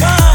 Come.